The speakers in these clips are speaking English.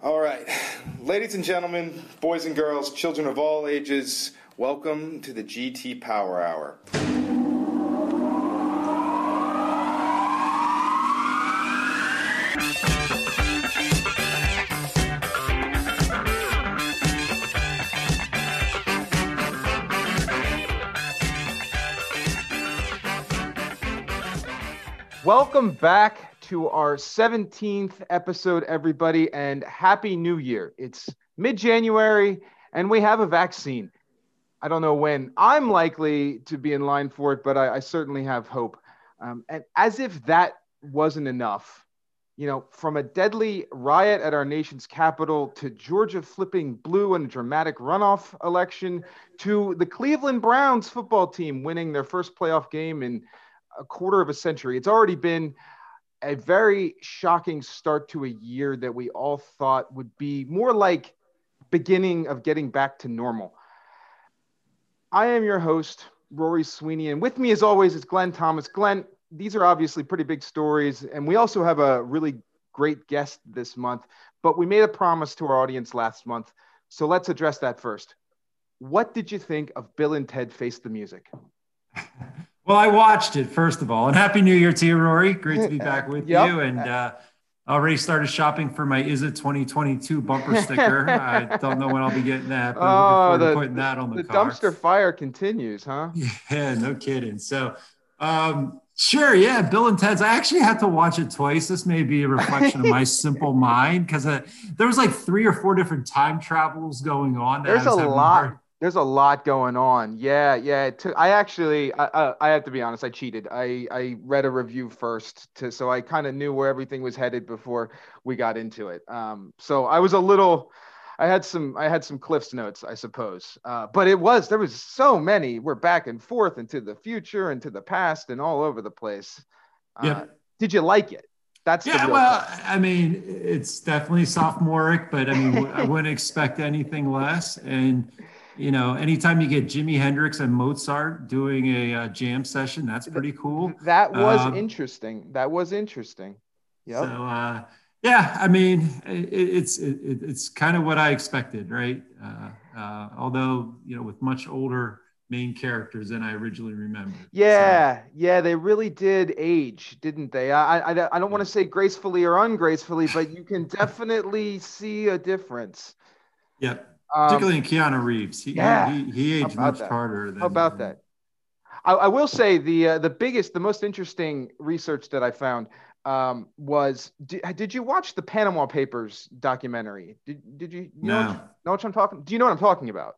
All right, ladies and gentlemen, boys and girls, children of all ages, welcome to the GT Power Hour. Welcome back to our 17th episode, everybody, and Happy New Year. It's mid January and we have a vaccine. I don't know when. I'm likely to be in line for it, but I, I certainly have hope. Um, and as if that wasn't enough, you know, from a deadly riot at our nation's capital to Georgia flipping blue in a dramatic runoff election to the Cleveland Browns football team winning their first playoff game in a quarter of a century. It's already been a very shocking start to a year that we all thought would be more like beginning of getting back to normal. I am your host, Rory Sweeney, and with me as always is Glenn Thomas. Glenn, these are obviously pretty big stories, and we also have a really great guest this month, but we made a promise to our audience last month. So let's address that first. What did you think of Bill and Ted Face the Music? Well, I watched it first of all, and happy New Year to you, Rory. Great to be back with yep. you. And uh, already started shopping for my Is It 2022 bumper sticker. I don't know when I'll be getting that, but oh, the, putting that on the, the car. dumpster fire continues, huh? Yeah, no kidding. So, um, sure, yeah, Bill and Ted's. I actually had to watch it twice. This may be a reflection of my simple mind because uh, there was like three or four different time travels going on. There's a lot. There's a lot going on. Yeah, yeah. I actually, I, I, have to be honest. I cheated. I, I read a review first, to, so I kind of knew where everything was headed before we got into it. Um, so I was a little, I had some, I had some Cliff's notes, I suppose. Uh, but it was there was so many. We're back and forth into the future, into the past, and all over the place. Uh, yeah. Did you like it? That's yeah. well, part. I mean, it's definitely sophomoric, but I mean, I wouldn't expect anything less. And you know, anytime you get Jimi Hendrix and Mozart doing a uh, jam session, that's pretty cool. That was um, interesting. That was interesting. Yeah. So, uh, yeah, I mean, it, it's it, it's kind of what I expected, right? Uh, uh, although you know, with much older main characters than I originally remembered. Yeah, so. yeah, they really did age, didn't they? I I, I don't want to say gracefully or ungracefully, but you can definitely see a difference. Yep. Um, Particularly in Keanu Reeves, he, yeah, he, he aged much that? harder. Than, How about that? I, I will say the uh, the biggest, the most interesting research that I found um, was did, did, you watch the Panama Papers documentary? Did, did you, you no. know, what, know what I'm talking? Do you know what I'm talking about?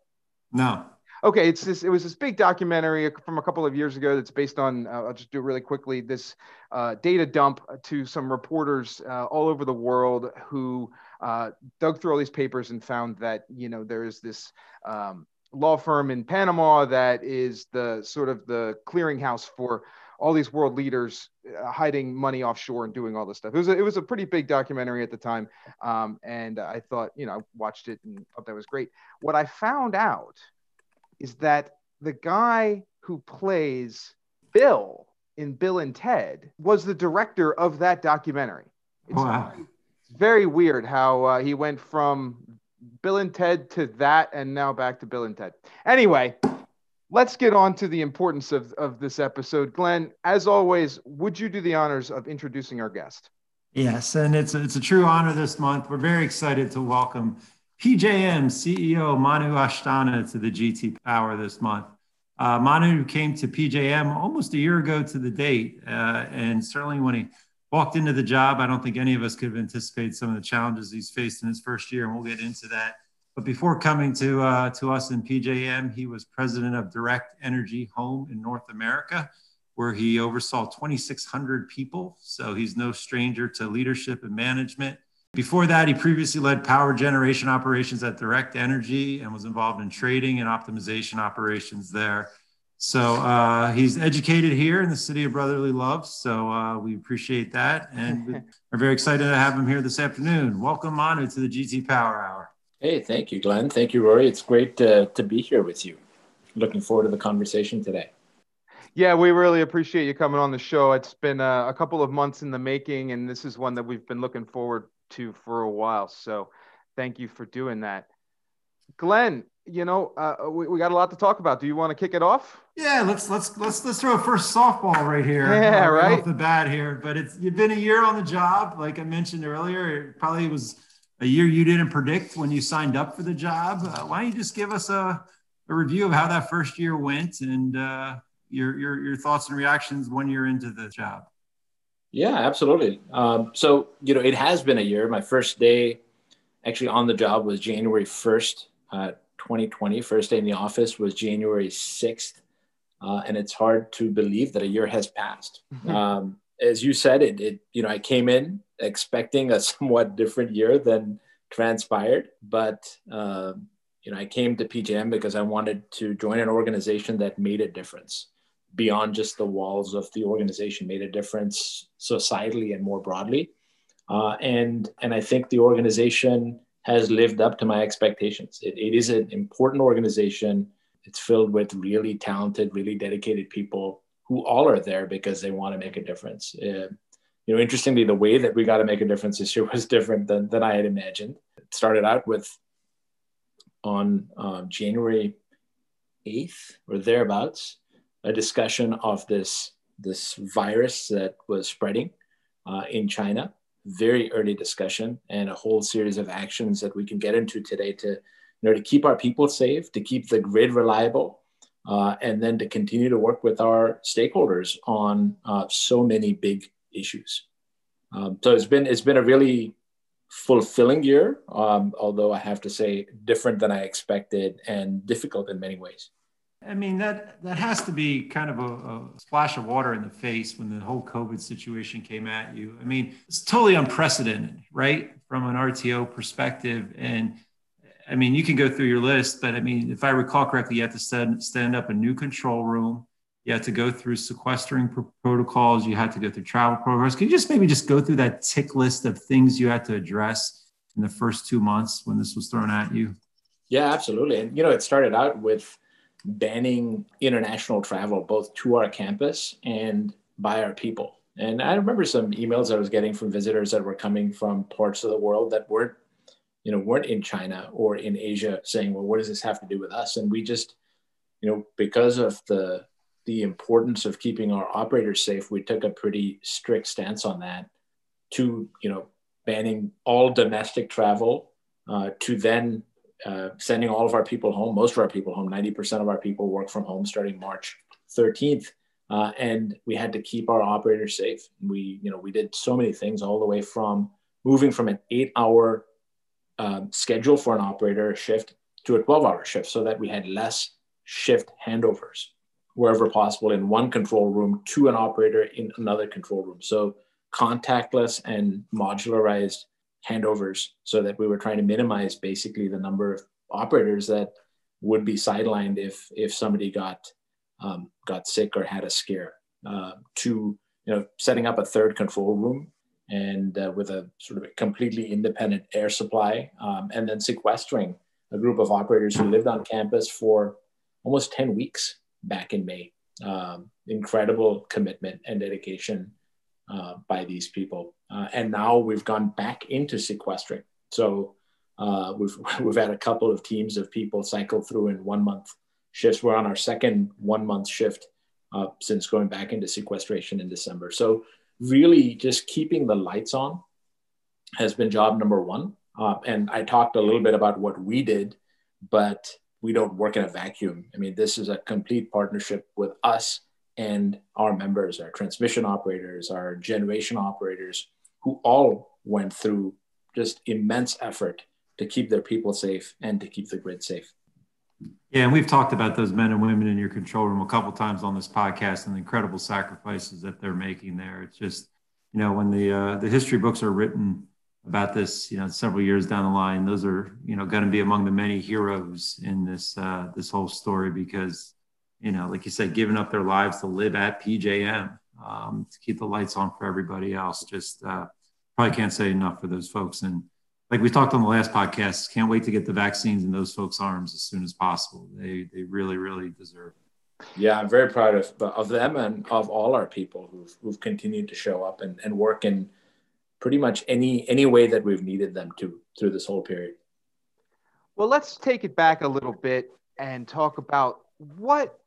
No. Okay, it's this. It was this big documentary from a couple of years ago that's based on. Uh, I'll just do it really quickly. This uh, data dump to some reporters uh, all over the world who uh, dug through all these papers and found that you know there is this um, law firm in Panama that is the sort of the clearinghouse for all these world leaders uh, hiding money offshore and doing all this stuff. It was a, it was a pretty big documentary at the time, um, and I thought you know I watched it and thought that was great. What I found out is that the guy who plays Bill in Bill and Ted was the director of that documentary. It's wow very weird how uh, he went from Bill and Ted to that and now back to Bill and Ted. Anyway, let's get on to the importance of, of this episode. Glenn, as always, would you do the honors of introducing our guest? Yes, and it's a, it's a true honor this month. We're very excited to welcome PJM CEO Manu Asthana to the GT Power this month. Uh, Manu came to PJM almost a year ago to the date, uh, and certainly when he walked into the job, I don't think any of us could have anticipated some of the challenges he's faced in his first year, and we'll get into that. But before coming to uh, to us in PJM, he was president of Direct Energy Home in North America, where he oversaw 2,600 people. So he's no stranger to leadership and management. Before that, he previously led power generation operations at Direct Energy and was involved in trading and optimization operations there. So uh, he's educated here in the city of brotherly love. So uh, we appreciate that. And we're very excited to have him here this afternoon. Welcome, Manu, to the GT Power Hour. Hey, thank you, Glenn. Thank you, Rory. It's great to, to be here with you. Looking forward to the conversation today. Yeah, we really appreciate you coming on the show. It's been uh, a couple of months in the making, and this is one that we've been looking forward to for a while. So thank you for doing that. Glenn, you know, uh, we, we got a lot to talk about. Do you want to kick it off? Yeah, let's let's let's let's throw a first softball right here. Yeah, uh, right off the bat here. But it's you've been a year on the job, like I mentioned earlier. It probably was a year you didn't predict when you signed up for the job. Uh, why don't you just give us a, a review of how that first year went and uh, your, your your thoughts and reactions one year into the job? Yeah, absolutely. Um, so you know, it has been a year. My first day, actually on the job, was January first, uh, 2020. First day in the office was January 6th, uh, and it's hard to believe that a year has passed. Mm-hmm. Um, as you said, it, it you know I came in expecting a somewhat different year than transpired, but um, you know I came to PJM because I wanted to join an organization that made a difference beyond just the walls of the organization, made a difference societally and more broadly. Uh, and and I think the organization has lived up to my expectations. It, it is an important organization. It's filled with really talented, really dedicated people who all are there because they want to make a difference. Uh, you know, interestingly, the way that we got to make a difference this year was different than, than I had imagined. It started out with on um, January 8th or thereabouts, a discussion of this, this virus that was spreading uh, in China. Very early discussion and a whole series of actions that we can get into today to, you know, to keep our people safe, to keep the grid reliable, uh, and then to continue to work with our stakeholders on uh, so many big issues. Um, so it's been it's been a really fulfilling year, um, although I have to say different than I expected and difficult in many ways. I mean that that has to be kind of a, a, splash of water in the face when the whole COVID situation came at you. I mean, it's totally unprecedented, right, from an RTO perspective. And I mean, you can go through your list, but I mean, if I recall correctly, you have to stand, stand up a new control room. You had to go through sequestering protocols. You had to go through travel protocols. Can you just maybe just go through that tick list of things you had to address in the first two months when this was thrown at you? Yeah, absolutely. And you know, it started out with banning international travel both to our campus and by our people. And I remember some emails I was getting from visitors that were coming from parts of the world that weren't, you know, weren't in China or in Asia saying, well, what does this have to do with us? And we just, you know, because of the the importance of keeping our operators safe, we took a pretty strict stance on that to, you know, banning all domestic travel uh, to then uh, sending all of our people home, most of our people home, 90% of our people work from home starting March 13th. Uh, and we had to keep our operators safe. We, you know, we did so many things all the way from moving from an eight hour um, schedule for an operator shift to a 12 hour shift so that we had less shift handovers wherever possible in one control room to an operator in another control room. So contactless and modularized handovers so that we were trying to minimize basically the number of operators that would be sidelined if if somebody got um, got sick or had a scare. Uh, to you know setting up a third control room and uh, with a sort of a completely independent air supply, um, and then sequestering a group of operators who lived on campus for almost 10 weeks back in May. Um, incredible commitment and dedication uh, by these people. Uh, and now we've gone back into sequestering. So uh, we've, we've had a couple of teams of people cycle through in one month shifts. We're on our second one month shift uh, since going back into sequestration in December. So really just keeping the lights on has been job number one. Uh, and I talked a little bit about what we did, but we don't work in a vacuum. I mean, this is a complete partnership with us and our members, our transmission operators, our generation operators, who all went through just immense effort to keep their people safe and to keep the grid safe. Yeah, and we've talked about those men and women in your control room a couple times on this podcast and the incredible sacrifices that they're making there. It's just, you know, when the uh, the history books are written about this, you know, several years down the line, those are, you know, going to be among the many heroes in this uh, this whole story because you know, like you said, giving up their lives to live at PJM um, to keep the lights on for everybody else. Just uh, probably can't say enough for those folks. And like we talked on the last podcast, can't wait to get the vaccines in those folks' arms as soon as possible. They they really really deserve. It. Yeah, I'm very proud of of them and of all our people who've who've continued to show up and, and work in pretty much any any way that we've needed them to through this whole period. Well, let's take it back a little bit and talk about what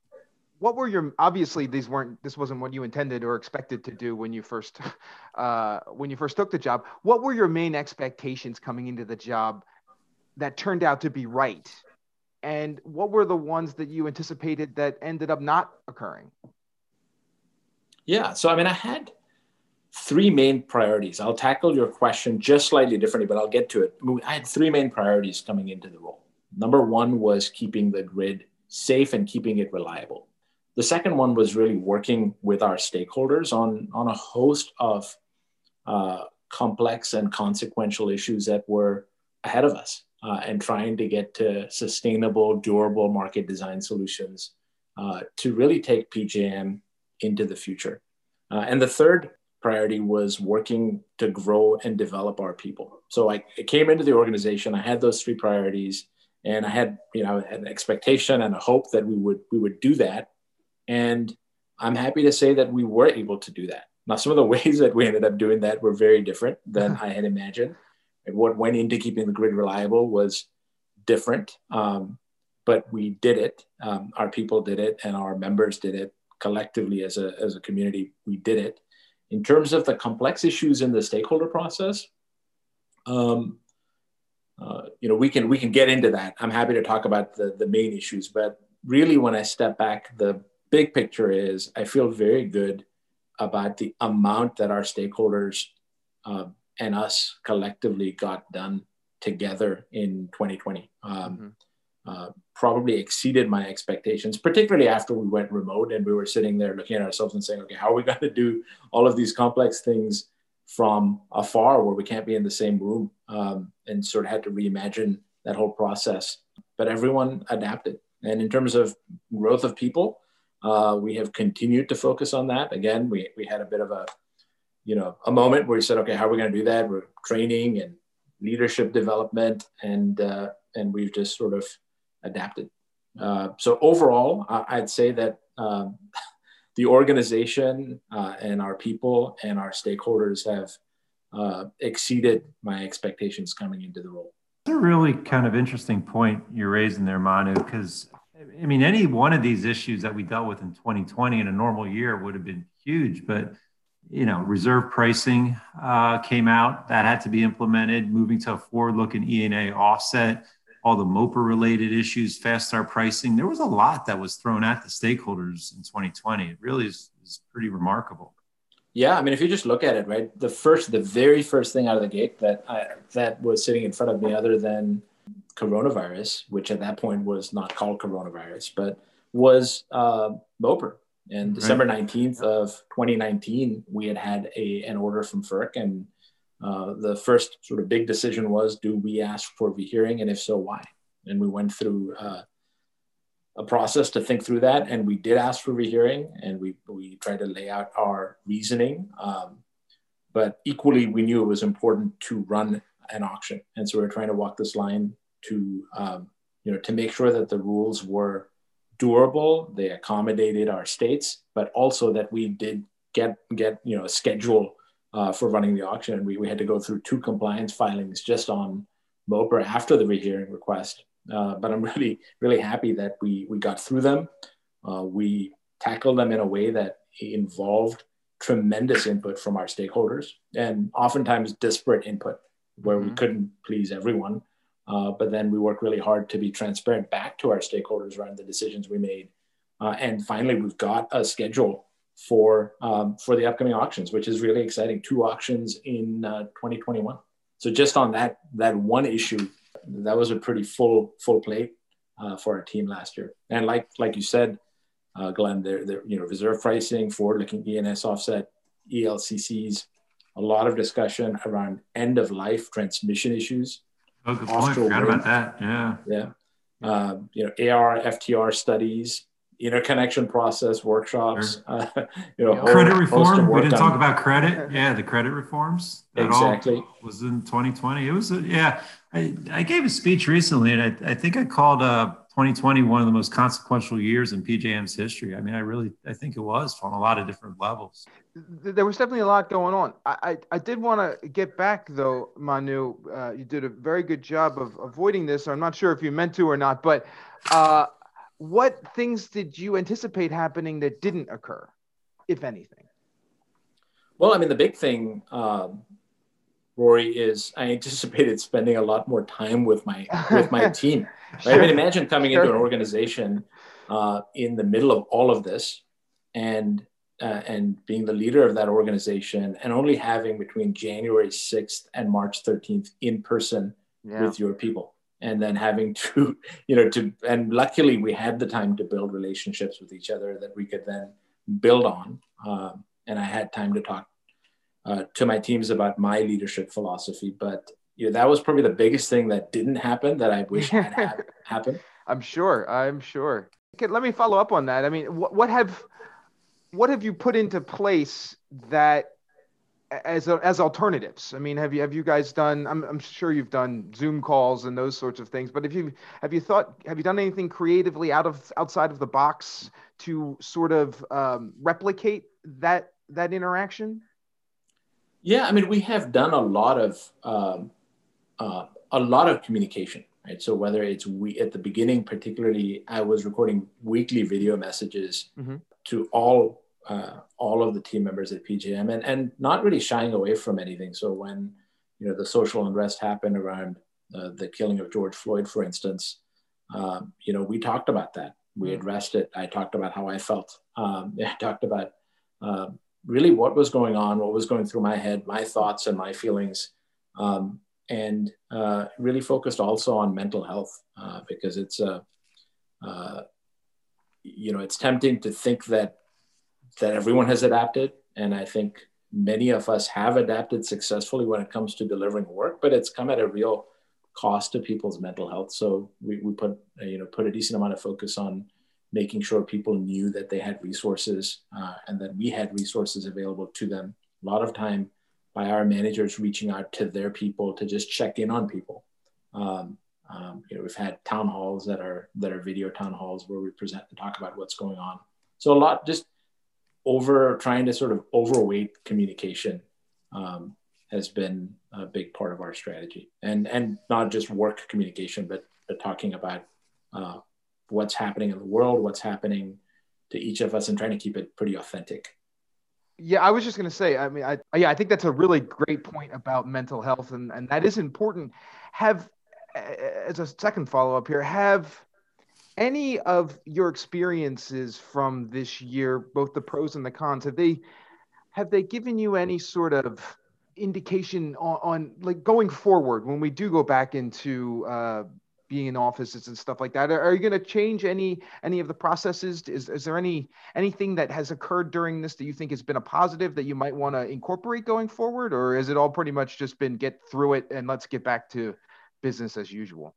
what were your obviously these weren't this wasn't what you intended or expected to do when you first uh, when you first took the job. What were your main expectations coming into the job that turned out to be right, and what were the ones that you anticipated that ended up not occurring? Yeah, so I mean, I had three main priorities. I'll tackle your question just slightly differently, but I'll get to it. I had three main priorities coming into the role. Number one was keeping the grid safe and keeping it reliable. The second one was really working with our stakeholders on, on a host of uh, complex and consequential issues that were ahead of us uh, and trying to get to sustainable, durable market design solutions uh, to really take PJM into the future. Uh, and the third priority was working to grow and develop our people. So I, I, came into the organization, I had those three priorities, and I had you know an expectation and a hope that we would we would do that. And I'm happy to say that we were able to do that. Now, some of the ways that we ended up doing that were very different than I had imagined. And what went into keeping the grid reliable was different. Um, but we did it. Um, our people did it, and our members did it collectively as a, as a community. We did it. In terms of the complex issues in the stakeholder process, um, uh, you know, we can we can get into that. I'm happy to talk about the the main issues, but really, when I step back, the big picture is I feel very good about the amount that our stakeholders uh, and us collectively got done together in 2020. Um, mm-hmm. uh, probably exceeded my expectations, particularly after we went remote and we were sitting there looking at ourselves and saying, okay, how are we going to do all of these complex things from afar where we can't be in the same room um, and sort of had to reimagine that whole process. But everyone adapted. And in terms of growth of people, uh, we have continued to focus on that. Again, we, we had a bit of a, you know, a moment where we said, okay, how are we going to do that? We're training and leadership development, and uh, and we've just sort of adapted. Uh, so overall, I'd say that um, the organization uh, and our people and our stakeholders have uh, exceeded my expectations coming into the role. That's a really kind of interesting point you're raising there, Manu, because I mean, any one of these issues that we dealt with in 2020 in a normal year would have been huge, but you know, reserve pricing uh, came out that had to be implemented, moving to a forward-looking ENA offset, all the MOPR related issues, fast start pricing. There was a lot that was thrown at the stakeholders in 2020. It really is, is pretty remarkable. Yeah, I mean, if you just look at it, right, the first, the very first thing out of the gate that I, that was sitting in front of me, other than coronavirus, which at that point was not called coronavirus, but was uh, MOPR. And December 19th of 2019, we had had a, an order from FERC. And uh, the first sort of big decision was do we ask for a rehearing? And if so, why? And we went through uh, a process to think through that. And we did ask for rehearing and we, we tried to lay out our reasoning. Um, but equally, we knew it was important to run an auction. And so we we're trying to walk this line to um, you know to make sure that the rules were durable, they accommodated our states, but also that we did get get you know a schedule uh, for running the auction. And we, we had to go through two compliance filings just on MOPR after the rehearing request. Uh, but I'm really really happy that we we got through them. Uh, we tackled them in a way that involved tremendous input from our stakeholders and oftentimes disparate input where mm-hmm. we couldn't please everyone. Uh, but then we work really hard to be transparent back to our stakeholders around the decisions we made. Uh, and finally, we've got a schedule for um, for the upcoming auctions, which is really exciting. Two auctions in uh, 2021. So just on that that one issue, that was a pretty full full plate uh, for our team last year. And like like you said, uh, Glenn, there there you know reserve pricing, forward looking ENS offset, ELCCs, a lot of discussion around end of life transmission issues Oh, good point. Forgot about that. Yeah. Yeah. Um, you know, AR, FTR studies, interconnection process workshops. Sure. Uh, you know, credit reform. We didn't talk about credit. Yeah, the credit reforms. That exactly. was in 2020. It was, a, yeah. I, I gave a speech recently, and I, I think I called uh, 2020 one of the most consequential years in PJM's history. I mean, I really I think it was on a lot of different levels. There was definitely a lot going on. I I, I did want to get back though, Manu. Uh, you did a very good job of avoiding this. I'm not sure if you meant to or not, but uh, what things did you anticipate happening that didn't occur, if anything? Well, I mean, the big thing. Um, Rory, is I anticipated spending a lot more time with my with my team. Right? I mean, imagine coming sure. into an organization uh, in the middle of all of this, and uh, and being the leader of that organization, and only having between January sixth and March thirteenth in person yeah. with your people, and then having to, you know, to and luckily we had the time to build relationships with each other that we could then build on, um, and I had time to talk uh, to my teams about my leadership philosophy. But you know, that was probably the biggest thing that didn't happen that I wish had ha- happened. I'm sure. I'm sure. Okay, let me follow up on that. I mean, what, what have what have you put into place that as as alternatives? I mean, have you have you guys done? I'm, I'm sure you've done Zoom calls and those sorts of things. But have you have you thought have you done anything creatively out of outside of the box to sort of um, replicate that that interaction? Yeah, I mean, we have done a lot of um, uh, a lot of communication, right? So whether it's we at the beginning, particularly, I was recording weekly video messages mm-hmm. to all uh, all of the team members at PJM, and and not really shying away from anything. So when you know the social unrest happened around uh, the killing of George Floyd, for instance, um, you know, we talked about that. We mm-hmm. addressed it. I talked about how I felt. Um, I talked about um, really what was going on, what was going through my head, my thoughts and my feelings, um, and uh, really focused also on mental health uh, because it's uh, uh, you know it's tempting to think that that everyone has adapted, and I think many of us have adapted successfully when it comes to delivering work, but it's come at a real cost to people's mental health. So we, we put you know put a decent amount of focus on making sure people knew that they had resources uh, and that we had resources available to them. A lot of time by our managers reaching out to their people to just check in on people. Um, um, you know, we've had town halls that are that are video town halls where we present and talk about what's going on. So a lot just over trying to sort of overweight communication um, has been a big part of our strategy, and and not just work communication, but but talking about uh, what's happening in the world, what's happening to each of us, and trying to keep it pretty authentic. Yeah, I was just going to say. I mean, I yeah, I think that's a really great point about mental health, and and that is important. Have as a second follow up here, have any of your experiences from this year, both the pros and the cons, have they have they given you any sort of indication on, on like going forward when we do go back into uh, being in offices and stuff like that. Are, are you going to change any any of the processes? Is, is there any anything that has occurred during this that you think has been a positive that you might want to incorporate going forward? Or is it all pretty much just been get through it and let's get back to business as usual?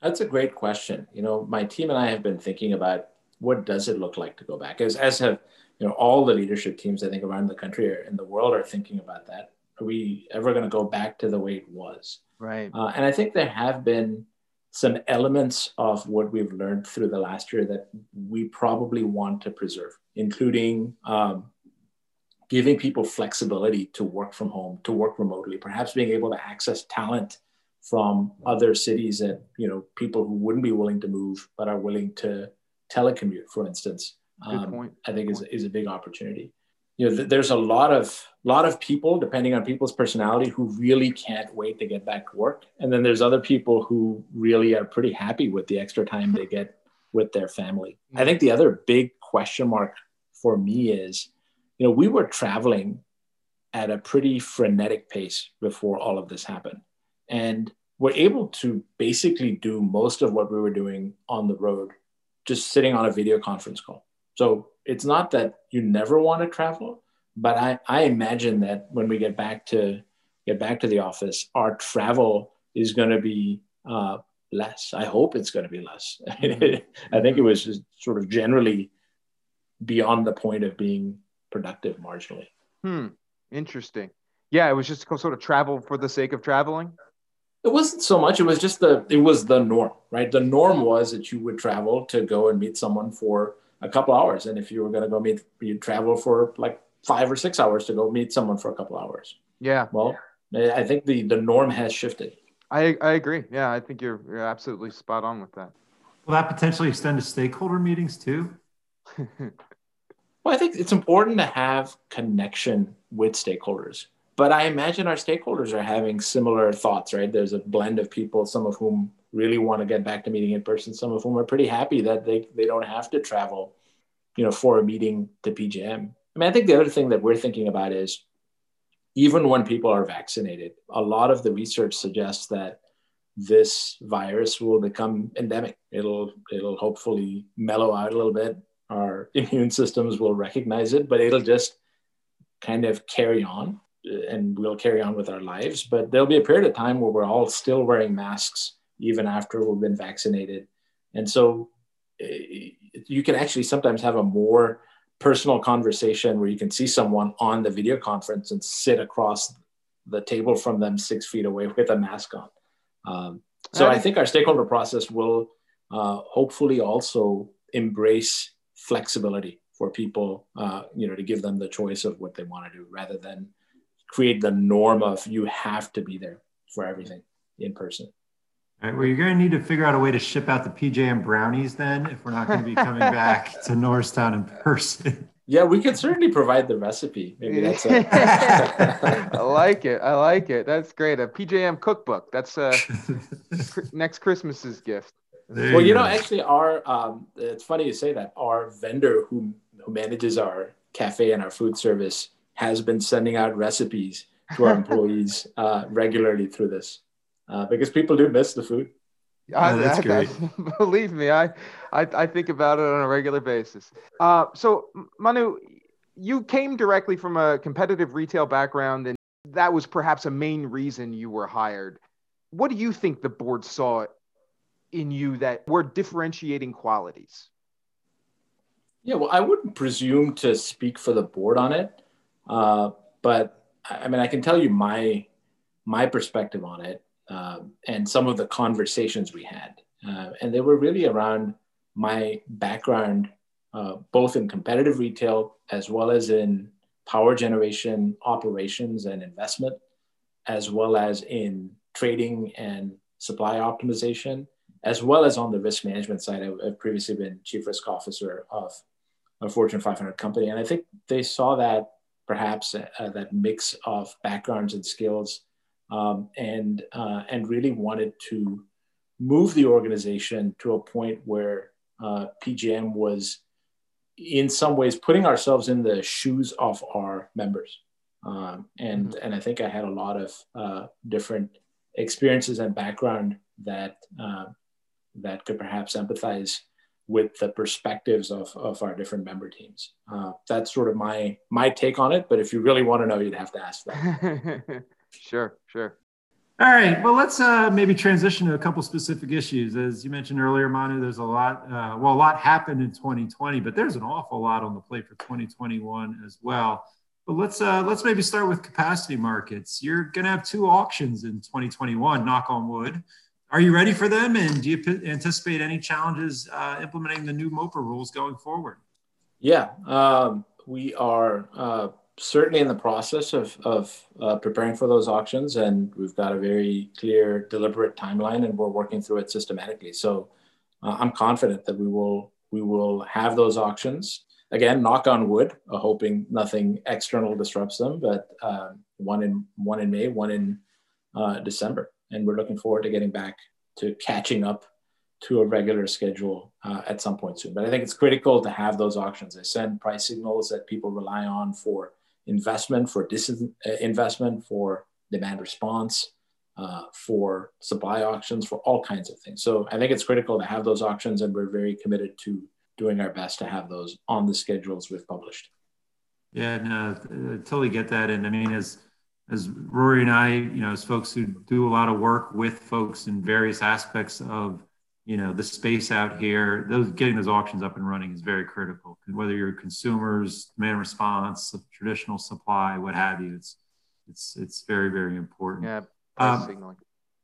That's a great question. You know my team and i have been thinking about what does it look like to go back? As as have you know all the leadership teams i think around the country or in the world are thinking about that. Are we ever going to go back to the way it was? Right. Uh, and i think there have been some elements of what we've learned through the last year that we probably want to preserve, including um, giving people flexibility to work from home, to work remotely, perhaps being able to access talent from other cities that you know people who wouldn't be willing to move but are willing to telecommute, for instance. Um, I think is, is a big opportunity you know, th- there's a lot of lot of people, depending on people's personality, who really can't wait to get back to work, and then there's other people who really are pretty happy with the extra time they get with their family. I think the other big question mark for me is, you know, we were traveling at a pretty frenetic pace before all of this happened, and we're able to basically do most of what we were doing on the road, just sitting on a video conference call. So it's not that you never want to travel, but I, I imagine that when we get back to get back to the office, our travel is going to be uh, less. I hope it's going to be less. Mm-hmm. I think it was just sort of generally beyond the point of being productive marginally. Hmm. Interesting. Yeah, it was just sort of travel for the sake of traveling. It wasn't so much. It was just the it was the norm, right? The norm was that you would travel to go and meet someone for a couple hours, and if you were going to go meet, you'd travel for like five or six hours to go meet someone for a couple hours. Yeah. Well, I think the the norm has shifted. I I agree. Yeah, I think you're you're absolutely spot on with that. Will that potentially extend to stakeholder meetings too? well, I think it's important to have connection with stakeholders but I imagine our stakeholders are having similar thoughts, right? There's a blend of people, some of whom really want to get back to meeting in person, some of whom are pretty happy that they, they don't have to travel, you know, for a meeting to PJM. I mean, I think the other thing that we're thinking about is even when people are vaccinated, a lot of the research suggests that this virus will become endemic. It'll it'll hopefully mellow out a little bit. Our immune systems will recognize it, but it'll just kind of carry on and we'll carry on with our lives. But there'll be a period of time where we're all still wearing masks even after we've been vaccinated. And so eh, you can actually sometimes have a more personal conversation where you can see someone on the video conference and sit across the table from them six feet away with a mask on. Um, so I think our stakeholder process will uh, hopefully also embrace flexibility for people, uh, you know, to give them the choice of what they want to do rather than create the norm of you have to be there for everything in person. All right, well, you're going to need to figure out a way to ship out the PJM brownies then if we're not going to be coming back to Norristown in person. Yeah, we could certainly provide the recipe. Maybe that's it. a... I like it. I like it. That's great. A PJM cookbook. That's uh, next Christmas's gift. There well, you, you know, actually, our um, it's funny you say that. Our vendor who who manages our cafe and our food service has been sending out recipes to our employees uh, regularly through this uh, because people do miss the food. Yeah, oh, that's great. believe me, I, I, I think about it on a regular basis. Uh, so Manu, you came directly from a competitive retail background, and that was perhaps a main reason you were hired. What do you think the board saw in you that were differentiating qualities? Yeah, well, I wouldn't presume to speak for the board on it. Uh, but I mean, I can tell you my my perspective on it uh, and some of the conversations we had, uh, and they were really around my background, uh, both in competitive retail as well as in power generation operations and investment, as well as in trading and supply optimization, as well as on the risk management side. I've, previously been chief risk officer of a Fortune 500 company, and I think they saw that perhaps uh, that mix of backgrounds and skills, um, and uh, and really wanted to move the organization to a point where uh, PJM was, in some ways, putting ourselves in the shoes of our members, um, and mm-hmm. and I think I had a lot of uh, different experiences and background that uh, that could perhaps empathize with the perspectives of, of our different member teams. Uh, that's sort of my my take on it. But if you really want to know, you'd have to ask that. sure, sure. All right. Well, let's uh, maybe transition to a couple specific issues. As you mentioned earlier, Manu, there's a lot. Uh, well, a lot happened in 2020, but there's an awful lot on the plate for 2021 as well. But let's uh, let's maybe start with capacity markets. You're going to have two auctions in 2021. Knock on wood. Are you ready for them? And do you p- anticipate any challenges uh, implementing the new MOPR rules going forward? Yeah, um, we are uh, certainly in the process of, of uh, preparing for those auctions, and we've got a very clear, deliberate timeline, and we're working through it systematically. So uh, I'm confident that we will we will have those auctions again. Knock on wood, uh, hoping nothing external disrupts them, but uh, one in one in May, one in December and we're looking forward to getting back to catching up to a regular schedule uh, at some point soon. But I think it's critical to have those auctions. They send price signals that people rely on for investment, for disinvestment, uh, for demand response, uh, for supply auctions, for all kinds of things. So I think it's critical to have those auctions, and we're very committed to doing our best to have those on the schedules we've published. Yeah, no, I totally get that. And I mean, as as Rory and I, you know, as folks who do a lot of work with folks in various aspects of, you know, the space out here, those getting those auctions up and running is very critical. Whether you're consumers, demand response, traditional supply, what have you, it's it's it's very very important. Yeah, um, signaling.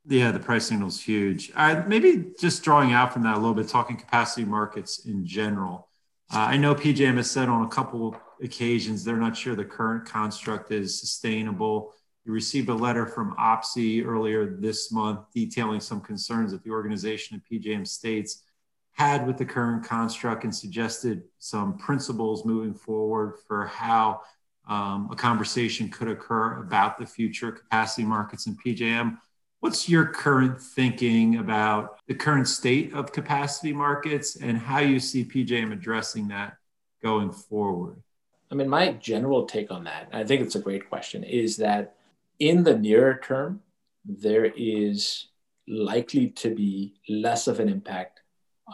Yeah, the price signal is huge. Uh, maybe just drawing out from that a little bit, talking capacity markets in general. Uh, I know PJM has said on a couple occasions they're not sure the current construct is sustainable. You received a letter from OPSI earlier this month detailing some concerns that the organization of PJM states had with the current construct and suggested some principles moving forward for how um, a conversation could occur about the future capacity markets in PJM. What's your current thinking about the current state of capacity markets and how you see PJM addressing that going forward? I mean, my general take on that, I think it's a great question, is that in the nearer term, there is likely to be less of an impact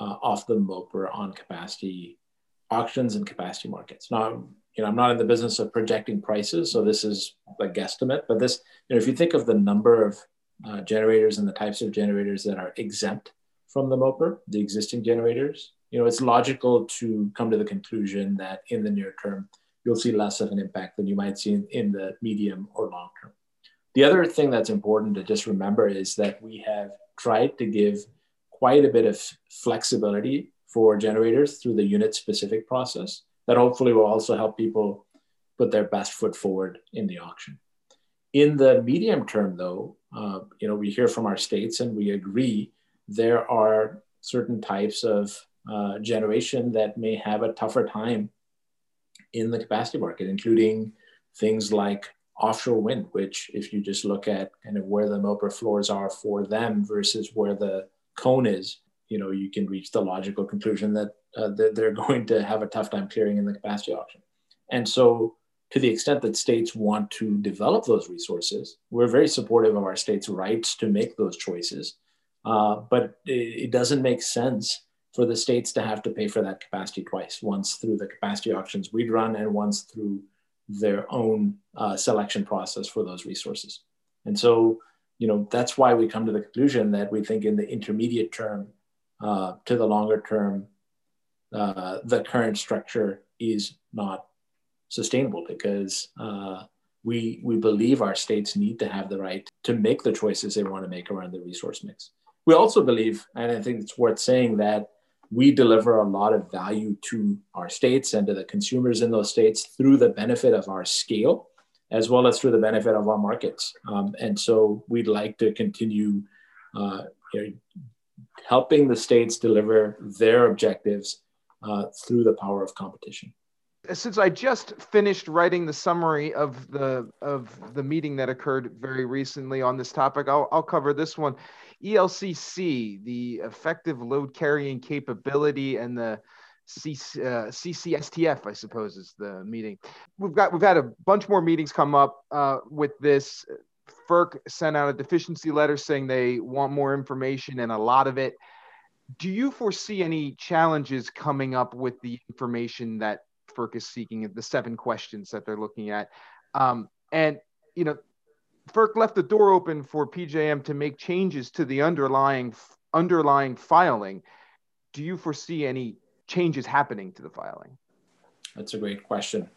uh, of the MOPR on capacity auctions and capacity markets. Now, you know, I'm not in the business of projecting prices, so this is a guesstimate. But this, you know, if you think of the number of uh, generators and the types of generators that are exempt from the MOPR, the existing generators, you know, it's logical to come to the conclusion that in the near term, you'll see less of an impact than you might see in, in the medium or long term. The other thing that's important to just remember is that we have tried to give quite a bit of flexibility for generators through the unit specific process that hopefully will also help people put their best foot forward in the auction. In the medium term, though, uh, you know, we hear from our states and we agree there are certain types of uh, generation that may have a tougher time in the capacity market, including things like offshore wind, which if you just look at kind of where the MOPR floors are for them versus where the cone is, you know, you can reach the logical conclusion that, uh, they're going to have a tough time clearing in the capacity auction. And so to the extent that states want to develop those resources, we're very supportive of our states' rights to make those choices. Uh, but it, it, doesn't make sense for the states to have to pay for that capacity twice once through the capacity auctions we'd run and once through their own uh, selection process for those resources. And so, you know, that's why we come to the conclusion that we think in the intermediate term uh, to the longer term, uh, the current structure is not sustainable because uh, we we believe our states need to have the right to make the choices they want to make around the resource mix. We also believe, and I think it's worth saying that we deliver a lot of value to our states and to the consumers in those states through the benefit of our scale, as well as through the benefit of our markets. Um, and so we'd like to continue uh, you know, helping the states deliver their objectives uh, through the power of competition since I just finished writing the summary of the of the meeting that occurred very recently on this topic, I'll, I'll cover this one. ELCC, the effective load carrying capability, and the C, uh, CCSTF, I suppose, is the meeting. We've got we've had a bunch more meetings come up uh, with this. FERC sent out a deficiency letter saying they want more information, and a lot of it. Do you foresee any challenges coming up with the information that FERC is seeking, the seven questions that they're looking at. Um, and, you know, FERC left the door open for PJM to make changes to the underlying underlying filing. Do you foresee any changes happening to the filing? That's a great question.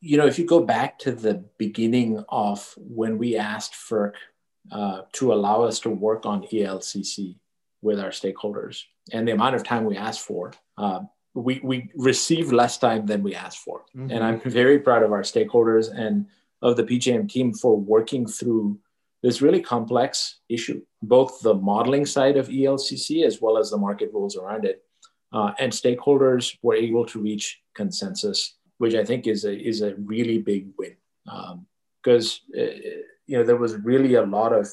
You know, if you go back to the beginning of when we asked FERC uh, to allow us to work on ELCC with our stakeholders and the amount of time we asked for, uh, we, we received less time than we asked for. Mm-hmm. And I'm very proud of our stakeholders and of the PJM team for working through this really complex issue, both the modeling side of ELCC as well as the market rules around it. Uh, and stakeholders were able to reach consensus, which I think is a, is a really big win. Because um, uh, you know there was really a lot of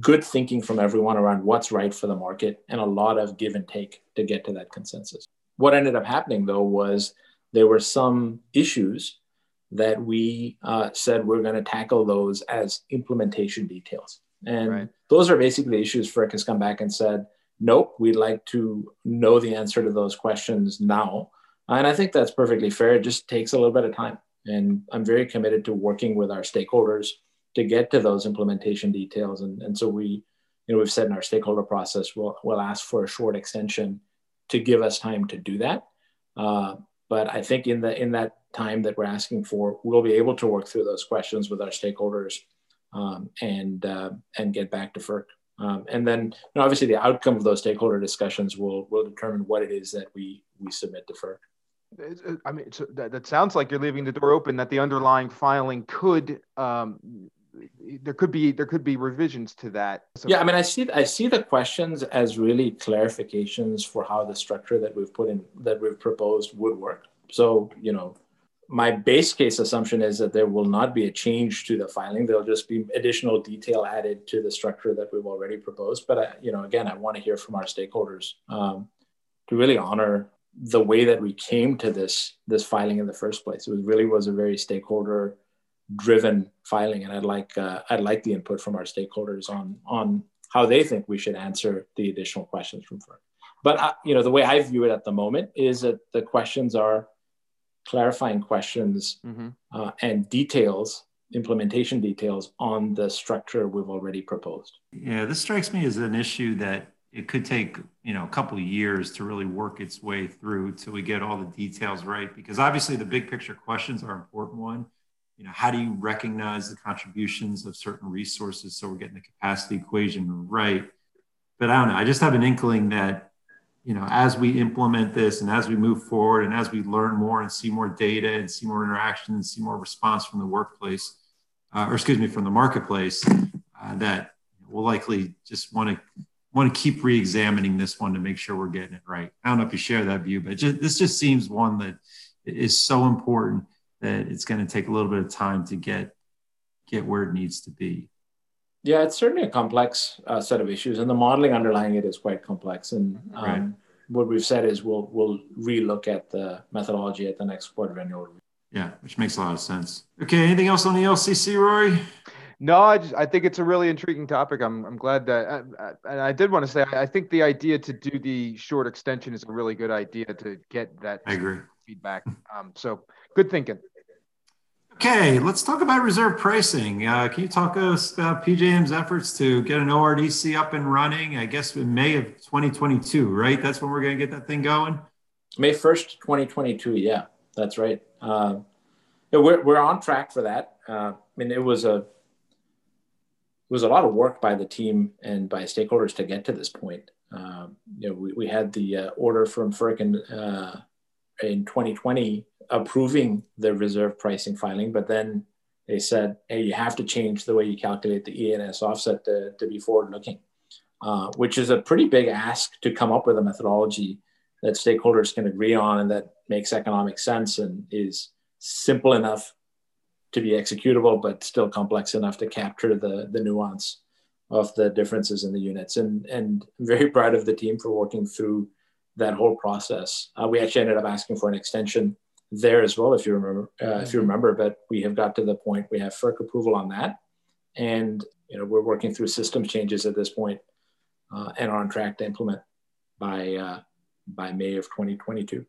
good thinking from everyone around what's right for the market and a lot of give and take to get to that consensus. What ended up happening though was there were some issues that we uh, said we're going to tackle those as implementation details. And right. those are basically issues FERC has come back and said, nope, we'd like to know the answer to those questions now. And I think that's perfectly fair. It just takes a little bit of time. And I'm very committed to working with our stakeholders to get to those implementation details. And, and so we, you know, we've said in our stakeholder process, we'll, we'll ask for a short extension to give us time to do that. Uh, but I think in the in that time that we're asking for, we'll be able to work through those questions with our stakeholders um, and uh, and get back to FERC Um, and then you know, obviously the outcome of those stakeholder discussions will will determine what it is that we we submit to FERC. I mean, that, that sounds like you're leaving the door open that the underlying filing could um, there could be there could be revisions to that. So- yeah, I mean, I see I see the questions as really clarifications for how the structure that we've put in that we've proposed would work. So you know, my base case assumption is that there will not be a change to the filing. There'll just be additional detail added to the structure that we've already proposed. But I, you know, again, I want to hear from our stakeholders um, to really honor the way that we came to this this filing in the first place. It was really was a very stakeholder driven filing, and I'd like uh, I'd like the input from our stakeholders on on how they think we should answer the additional questions from FERC. But uh, you know, the way I view it at the moment is that the questions are clarifying questions mm-hmm. uh, and details, implementation details on the structure we've already proposed. Yeah, this strikes me as an issue that it could take you know a couple of years to really work its way through till we get all the details right because obviously the big picture questions are important one you know how do you recognize the contributions of certain resources so we're getting the capacity equation right but i don't know i just have an inkling that you know as we implement this and as we move forward and as we learn more and see more data and see more interaction and see more response from the workplace uh, or excuse me from the marketplace uh, that we'll likely just want to want to keep re-examining this one to make sure we're getting it right. I don't know if you share that view, but just, this just seems one that is so important that it's going to take a little bit of time to get get where it needs to be. Yeah, it's certainly a complex uh, set of issues, and the modeling underlying it is quite complex. And um, right. what we've said is we'll we'll relook at the methodology at the next quadrennial review. Yeah, which makes a lot of sense. Okay, anything else on the LCC, Rory? No, I, just, I think it's a really intriguing topic. I'm, I'm glad that, uh, uh, and I did want to say, I think the idea to do the short extension is a really good idea to get that I agree. feedback. Um, so good thinking. Okay, let's talk about reserve pricing. Uh, can you talk us about PJM's efforts to get an ORDC up and running? I guess in May of 2022, right? That's when we're going to get that thing going. May 1st, 2022. Yeah, that's right. Uh, we're, we're on track for that. Uh, I mean, it was a it was a lot of work by the team and by stakeholders to get to this point. Um, you know, we, we had the uh, order from FERC in, uh, in 2020 approving the reserve pricing filing, but then they said, hey, you have to change the way you calculate the ENS offset to, to be forward looking, uh, which is a pretty big ask to come up with a methodology that stakeholders can agree on and that makes economic sense and is simple enough to be executable, but still complex enough to capture the, the nuance of the differences in the units. And, and I'm very proud of the team for working through that whole process. Uh, we actually ended up asking for an extension there as well, if you remember. Uh, if you mm-hmm. remember, but we have got to the point we have FERC approval on that, and you know we're working through systems changes at this point, uh, and are on track to implement by uh, by May of 2022.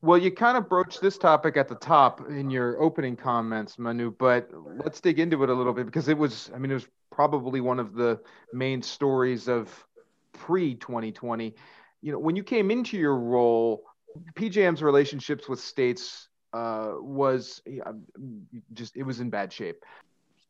Well, you kind of broached this topic at the top in your opening comments, Manu, but let's dig into it a little bit because it was, I mean, it was probably one of the main stories of pre 2020. You know, when you came into your role, PJM's relationships with states uh, was just, it was in bad shape.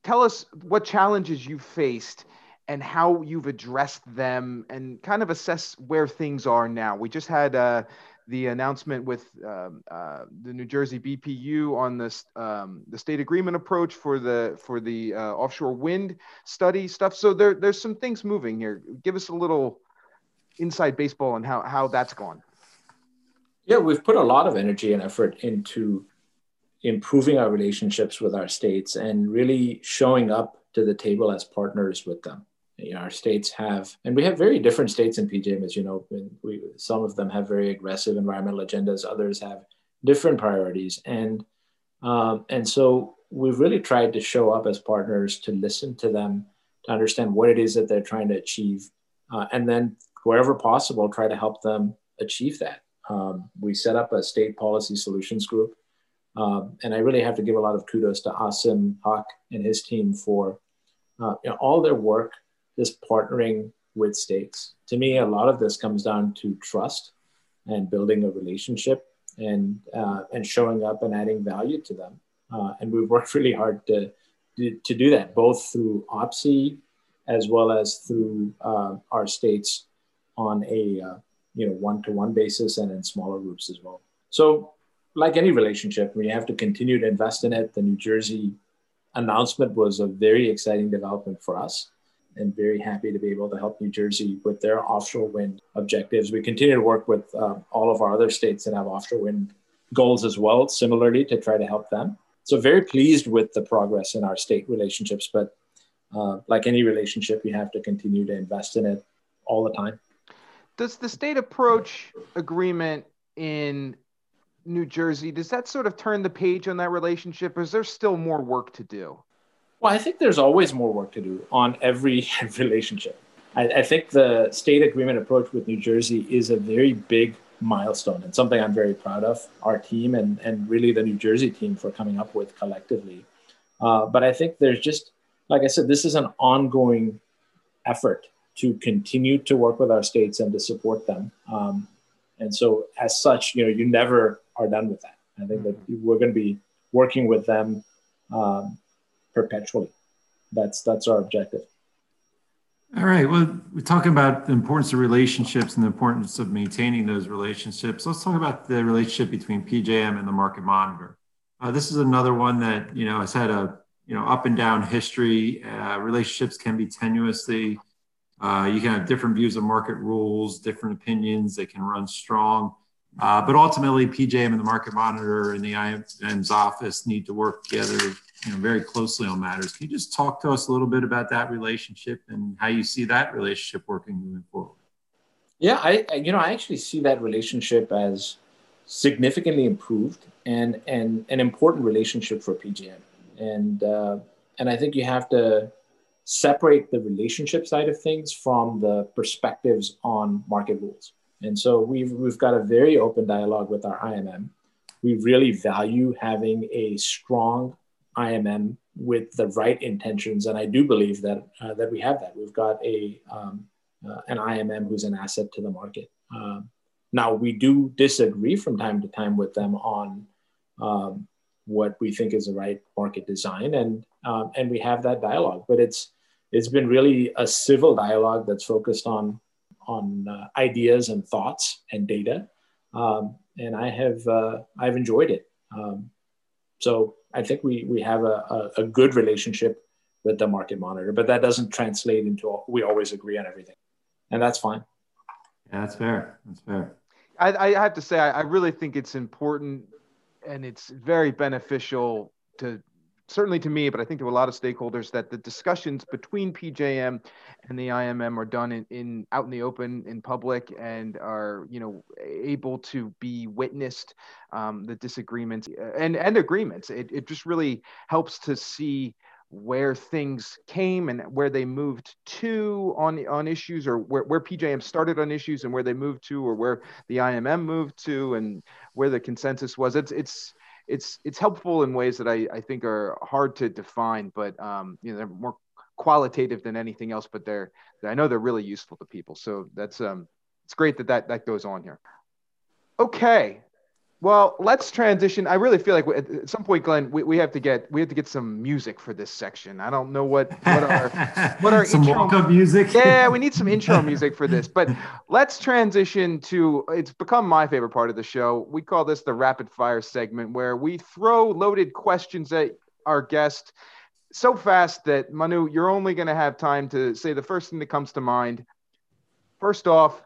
Tell us what challenges you faced and how you've addressed them and kind of assess where things are now. We just had uh, the announcement with um, uh, the New Jersey BPU on this um, the state agreement approach for the for the uh, offshore wind study stuff. So there there's some things moving here. Give us a little inside baseball on how how that's gone. Yeah, we've put a lot of energy and effort into improving our relationships with our states and really showing up to the table as partners with them you know, our states have, and we have very different states in PJM, as you know. We, some of them have very aggressive environmental agendas, others have different priorities, and um, and so we've really tried to show up as partners to listen to them, to understand what it is that they're trying to achieve, uh, and then wherever possible, try to help them achieve that. Um, we set up a state policy solutions group, um, and I really have to give a lot of kudos to Asim Haque and his team for uh, you know, all their work this partnering with states. To me, a lot of this comes down to trust and building a relationship and uh, and showing up and adding value to them. Uh, and we've worked really hard to, to, to do that, both through OPSI as well as through uh, our states on a uh, you know one-to-one basis and in smaller groups as well. So, like any relationship, we have to continue to invest in it. The New Jersey announcement was a very exciting development for us and very happy to be able to help New Jersey with their offshore wind objectives. We continue to work with uh, all of our other states that have offshore wind goals as well, similarly, to try to help them. So, very pleased with the progress in our state relationships. But uh, like any relationship, you have to continue to invest in it all the time. Does the state approach agreement in New Jersey, does that sort of turn the page on that relationship, or is there still more work to do? Well, I think there's always more work to do on every relationship. I, I, think the state agreement approach with New Jersey is a very big milestone and something I'm very proud of our team and, and really the New Jersey team for coming up with collectively. Uh, but I think there's just, like I said, this is an ongoing effort to continue to work with our states and to support them. Um, and so, as such, you know, you never are done with that. I think that we're going to be working with them um, perpetually. That's that's our objective. All right. Well, we're talking about the importance of relationships and the importance of maintaining those relationships. Let's talk about the relationship between PJM and the market monitor. Uh, this is another one that you know has had a you know up and down history. Uh, relationships can be tenuously. Uh, you can have different views of market rules, different opinions. They can run strong. Uh, but ultimately, PJM and the market monitor and the IMM's office need to work together you know, very closely on matters. Can you just talk to us a little bit about that relationship and how you see that relationship working moving forward? Yeah, I you know I actually see that relationship as significantly improved and and an important relationship for PJM. And uh, and I think you have to separate the relationship side of things from the perspectives on market rules. And so we've we've got a very open dialogue with our IMM. We really value having a strong IMM with the right intentions, and I do believe that uh, that we have that. We've got a um, uh, an IMM who's an asset to the market. Um, now we do disagree from time to time with them on um, what we think is the right market design, and um, and we have that dialogue. But it's it's been really a civil dialogue that's focused on on uh, ideas and thoughts and data, um, and I have uh, I've enjoyed it. Um, so I think we we have a, a, a, good relationship with the market monitor, but that doesn't translate into we always agree on everything, and that's fine. Yeah, that's fair. That's fair. I, I have to say, I, I really think it's important and it's very beneficial to certainly to me, but I think to a lot of stakeholders that the discussions between PJM and the IMM are done in, in out in the open in public and are you know able to be witnessed um, the disagreements uh, and and agreements. It it just really helps to see where things came and where they moved to on on issues or where, where PJM started on issues and where they moved to or where the IMM moved to and where the consensus was. It's it's it's it's helpful in ways that I, I think are hard to define, but um, you know they're more qualitative than anything else. But they're I know they're really useful to people. So that's um it's great that that that goes on here. Okay, well, let's transition. I really feel like at some point, Glenn, we, we have to get we have to get some music for this section. I don't know what what our what our some intro music. Yeah, we need some intro music for this. But let's transition to it's become my favorite part of the show. We call this the rapid fire segment, where we throw loaded questions at our guest so fast that Manu, you're only going to have time to say the first thing that comes to mind. First off,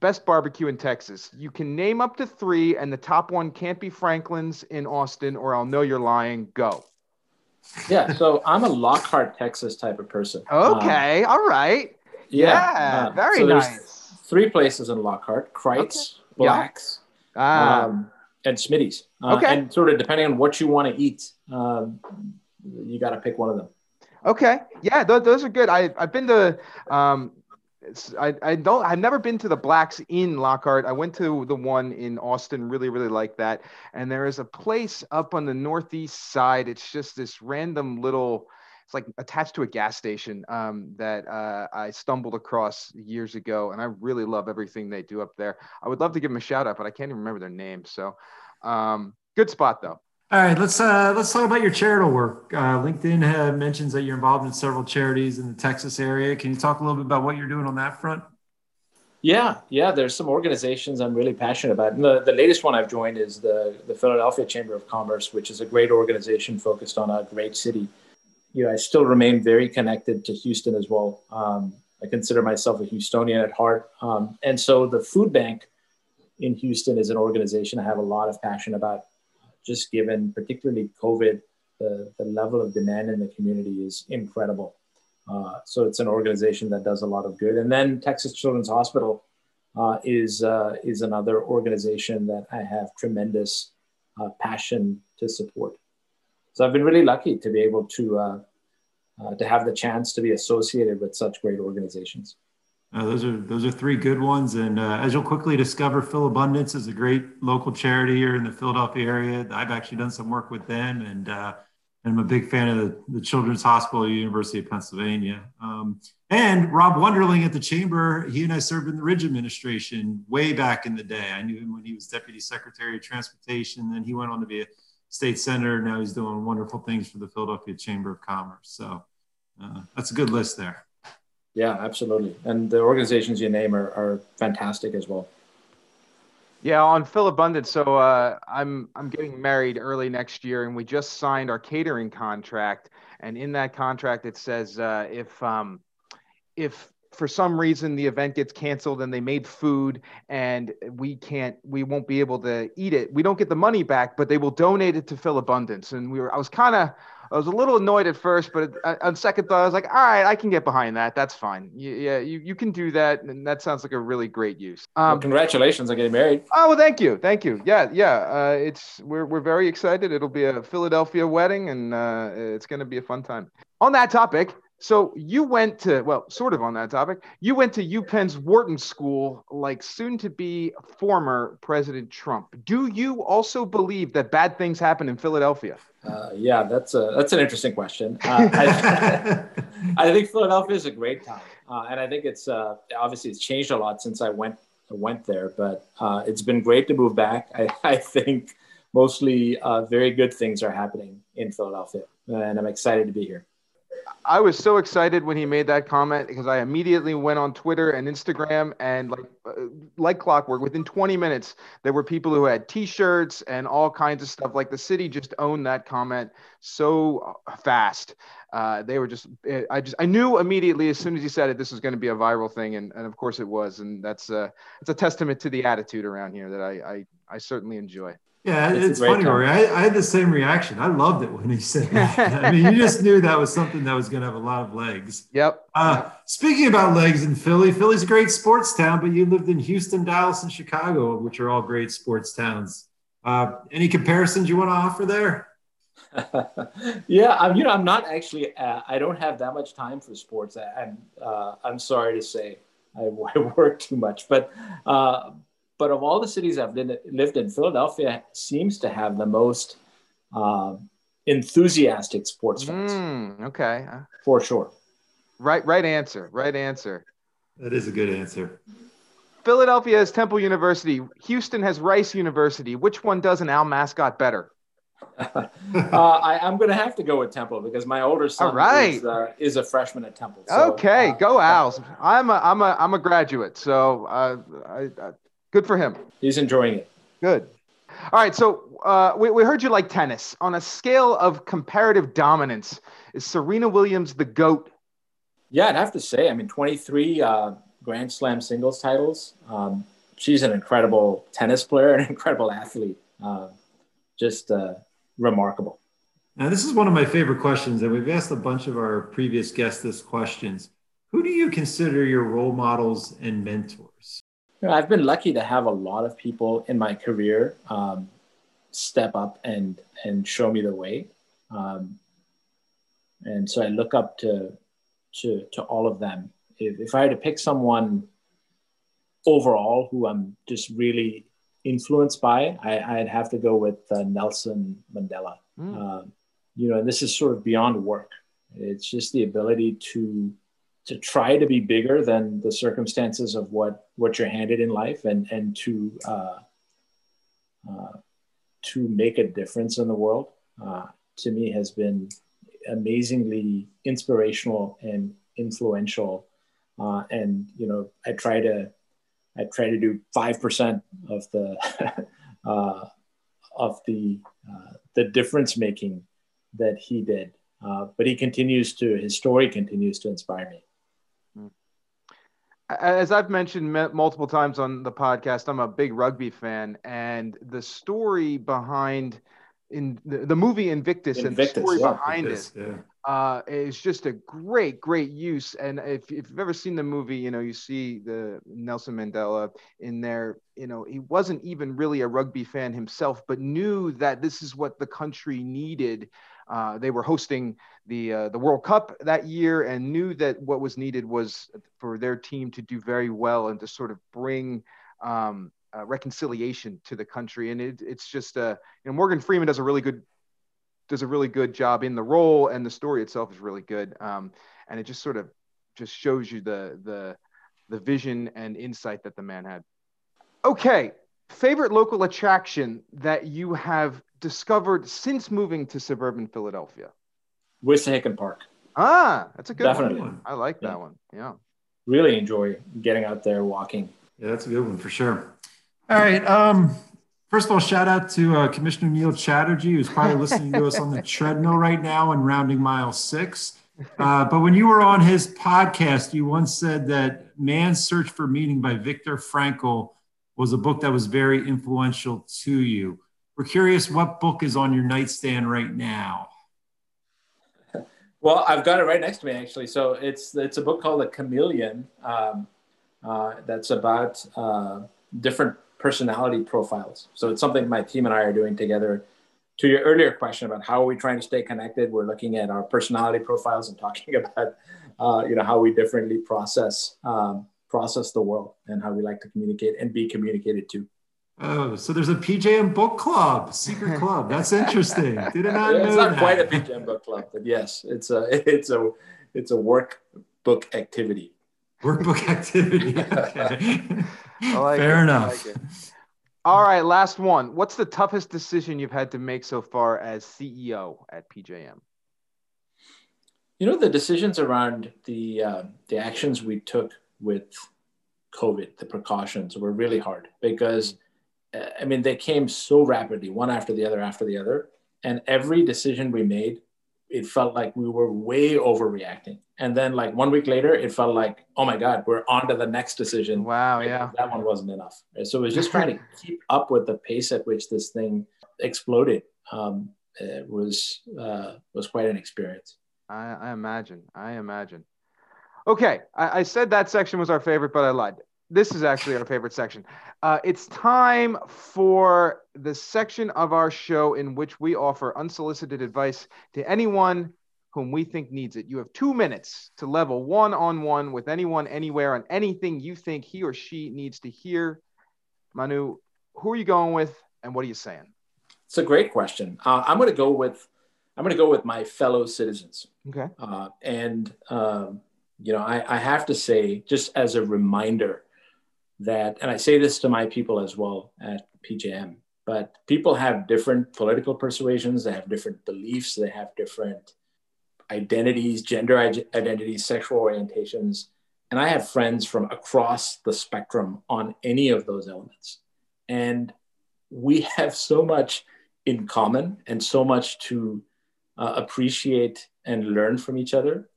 Best barbecue in Texas. You can name up to three, and the top one can't be Franklin's in Austin, or I'll know you're lying. Go. Yeah, so I'm a Lockhart, Texas type of person. Okay, um, all right. Yeah, yeah uh, very so nice. Three places in Lockhart: Kreuz, okay. Blacks, yeah. um, and Smitty's. Uh, okay. And sort of depending on what you want to eat, um, you got to pick one of them. Okay. Yeah, th- those are good. I, I've been to um, I, I don't I've never been to the blacks in Lockhart. I went to the one in Austin, really, really like that. And there is a place up on the northeast side. It's just this random little it's like attached to a gas station um, that uh, I stumbled across years ago, and I really love everything they do up there. I would love to give them a shout out, but I can't even remember their name. So, um, good spot though. All right, let's uh, let's talk about your charitable work. Uh, LinkedIn uh, mentions that you're involved in several charities in the Texas area. Can you talk a little bit about what you're doing on that front? Yeah, yeah. There's some organizations I'm really passionate about. And the, the latest one I've joined is the the Philadelphia Chamber of Commerce, which is a great organization focused on a great city. You know, I still remain very connected to Houston as well. Um, I consider myself a Houstonian at heart, um, and so the food bank in Houston is an organization I have a lot of passion about just given particularly COVID, the, the level of demand in the community is incredible. Uh, so it's an organization that does a lot of good. And then Texas Children's Hospital uh, is, uh, is another organization that I have tremendous uh, passion to support. So I've been really lucky to be able to, uh, uh, to have the chance to be associated with such great organizations. Uh, those are those are three good ones, and uh, as you'll quickly discover, Philabundance is a great local charity here in the Philadelphia area. I've actually done some work with them, and uh, I'm a big fan of the, the Children's Hospital at University of Pennsylvania. Um, and Rob Wonderling at the Chamber, he and I served in the Ridge administration way back in the day. I knew him when he was Deputy Secretary of Transportation. Then he went on to be a state senator. Now he's doing wonderful things for the Philadelphia Chamber of Commerce. So uh, that's a good list there. Yeah, absolutely. And the organizations you name are, are fantastic as well. Yeah, on Phil Philabundance. So uh, I'm I'm getting married early next year, and we just signed our catering contract. And in that contract, it says uh, if um, if for some reason the event gets canceled and they made food and we can't we won't be able to eat it we don't get the money back but they will donate it to Philabundance and we were i was kind of I was a little annoyed at first, but on second thought, I was like, all right, I can get behind that. That's fine. Yeah, you, you can do that. And that sounds like a really great use. Um, well, congratulations on getting married. Oh, well, thank you. Thank you. Yeah, yeah. Uh, it's we're, we're very excited. It'll be a Philadelphia wedding and uh, it's going to be a fun time. On that topic, so you went to well, sort of on that topic. You went to UPenn's Wharton School, like soon to be former President Trump. Do you also believe that bad things happen in Philadelphia? Uh, yeah, that's a that's an interesting question. Uh, I, I, think Philadelphia is a great town, uh, and I think it's uh, obviously it's changed a lot since I went went there. But uh, it's been great to move back. I, I think mostly very good things are happening in Philadelphia, and I'm excited to be here. I was so excited when he made that comment because I immediately went on Twitter and Instagram and like uh, like clockwork within 20 minutes there were people who had t-shirts and all kinds of stuff like the city just owned that comment so fast uh, they were just eh, I just I knew immediately as soon as he said it this was going to be a viral thing and, and of course it was and that's uh it's a testament to the attitude around here that I I, I certainly enjoy. Yeah, it's, it's funny, Rory. I, I, had the same reaction. I loved it when he said that. I mean, you just knew that was something that was going to have a lot of legs. Yep. Uh, yep. Speaking about legs in Philly, Philly's a great sports town, but you lived in Houston, Dallas, and Chicago, which are all great sports towns. Uh, any comparisons you want to offer there? yeah, I'm, you know, I'm not actually. Uh, I don't have that much time for sports. I, am I'm, uh, I'm sorry to say, I, I work too much. But uh, but of all the cities I've lived in, Philadelphia seems to have the most uh, enthusiastic sports fans. Mm, okay, for sure. Right, right answer. Right answer. That is a good answer. Philadelphia has Temple University. Houston has Rice University. Which one does an owl mascot better? uh, I, am going to have to go with Temple because my older son right. is, uh, is, a freshman at Temple. So, okay, uh, go Owls. I'm a I'm a I'm a graduate, so uh, I, I, Good for him. He's enjoying it. Good. All right. So uh, we, we heard you like tennis. On a scale of comparative dominance, is Serena Williams the GOAT? Yeah, I'd have to say. I mean, 23 uh, Grand Slam singles titles. Um, she's an incredible tennis player, an incredible athlete. Uh, just uh, remarkable. Now, this is one of my favorite questions, and we've asked a bunch of our previous guests this questions. Who do you consider your role models and mentors? You know, I've been lucky to have a lot of people in my career um, step up and and show me the way, um, and so I look up to to to all of them. If, if I had to pick someone overall who I'm just really influenced by, I, would have to go with uh, Nelson Mandela. Mm. Um, you know, and this is sort of beyond work. It's just the ability to to try to be bigger than the circumstances of what what you're handed in life and and to uh, uh, to make a difference in the world, uh, to me, has been amazingly inspirational and influential. Uh, and you know, I try to I try to do five percent of the uh, of the uh, the difference making that he did. But he continues to his story continues to inspire me. As I've mentioned multiple times on the podcast, I'm a big rugby fan, and the story behind in the, the movie Invictus, Invictus and the story yeah, behind Invictus, it yeah uh, is just a great, great use. And if, if you've ever seen the movie, you know, you see the Nelson Mandela in there, you know, he wasn't even really a rugby fan himself, but knew that this is what the country needed. Uh, they were hosting the uh, the World Cup that year and knew that what was needed was for their team to do very well and to sort of bring um, uh, reconciliation to the country. And it, it's just, uh, you know, Morgan Freeman does a really good does a really good job in the role, and the story itself is really good. Um, and it just sort of just shows you the the the vision and insight that the man had. Okay, favorite local attraction that you have discovered since moving to suburban Philadelphia? Wissahickon Park. Ah, that's a good Definitely. one. I like that one. Yeah. Really enjoy getting out there walking. Yeah, that's a good one for sure. All right. Um, First of all, shout out to uh, Commissioner Neil Chatterjee, who's probably listening to us on the treadmill right now and rounding mile six. Uh, but when you were on his podcast, you once said that Man's Search for Meaning by Viktor Frankl was a book that was very influential to you. We're curious what book is on your nightstand right now. Well, I've got it right next to me actually. So it's it's a book called The Chameleon. Um, uh, that's about uh, different personality profiles. So it's something my team and I are doing together. To your earlier question about how are we trying to stay connected, we're looking at our personality profiles and talking about, uh, you know, how we differently process um, process the world and how we like to communicate and be communicated to. Oh, so there's a PJM book club, secret club. That's interesting. Did not know It's not that. quite a PJM book club, but yes, it's a it's a it's a workbook activity. Workbook activity. Okay. Like Fair it. enough. Like All right, last one. What's the toughest decision you've had to make so far as CEO at PJM? You know, the decisions around the uh, the actions we took with COVID, the precautions were really hard because, uh, I mean, they came so rapidly, one after the other, after the other, and every decision we made it felt like we were way overreacting. And then like one week later, it felt like, oh my God, we're on to the next decision. Wow, yeah. That one wasn't enough. So it was just trying to keep up with the pace at which this thing exploded. Um, it was uh, was quite an experience. I, I imagine. I imagine. Okay, I, I said that section was our favorite, but I lied this is actually our favorite section. Uh, it's time for the section of our show in which we offer unsolicited advice to anyone whom we think needs it. You have two minutes to level one on one with anyone, anywhere, on anything you think he or she needs to hear. Manu, who are you going with, and what are you saying? It's a great question. Uh, I'm going to go with I'm going to go with my fellow citizens. Okay. Uh, and um, you know, I, I have to say, just as a reminder that, and I say this to my people as well at PJM, but people have different political persuasions, they have different beliefs, they have different identities, gender identities, sexual orientations. And I have friends from across the spectrum on any of those elements. And we have so much in common and so much to uh, appreciate and learn from each other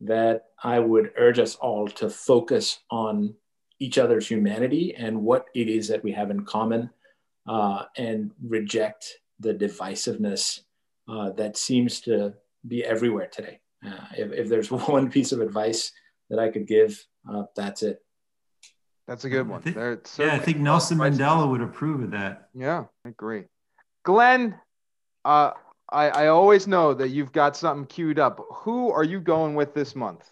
that I would urge us all to focus on each other's humanity and what it is that we have in common uh, and reject the divisiveness uh, that seems to be everywhere today. Uh, if, if, there's one piece of advice that I could give, uh, that's it. That's a good one. I think, yeah, I think Nelson Mandela would approve of that. Yeah, I agree. Glenn, uh, I, I always know that you've got something queued up. Who are you going with this month?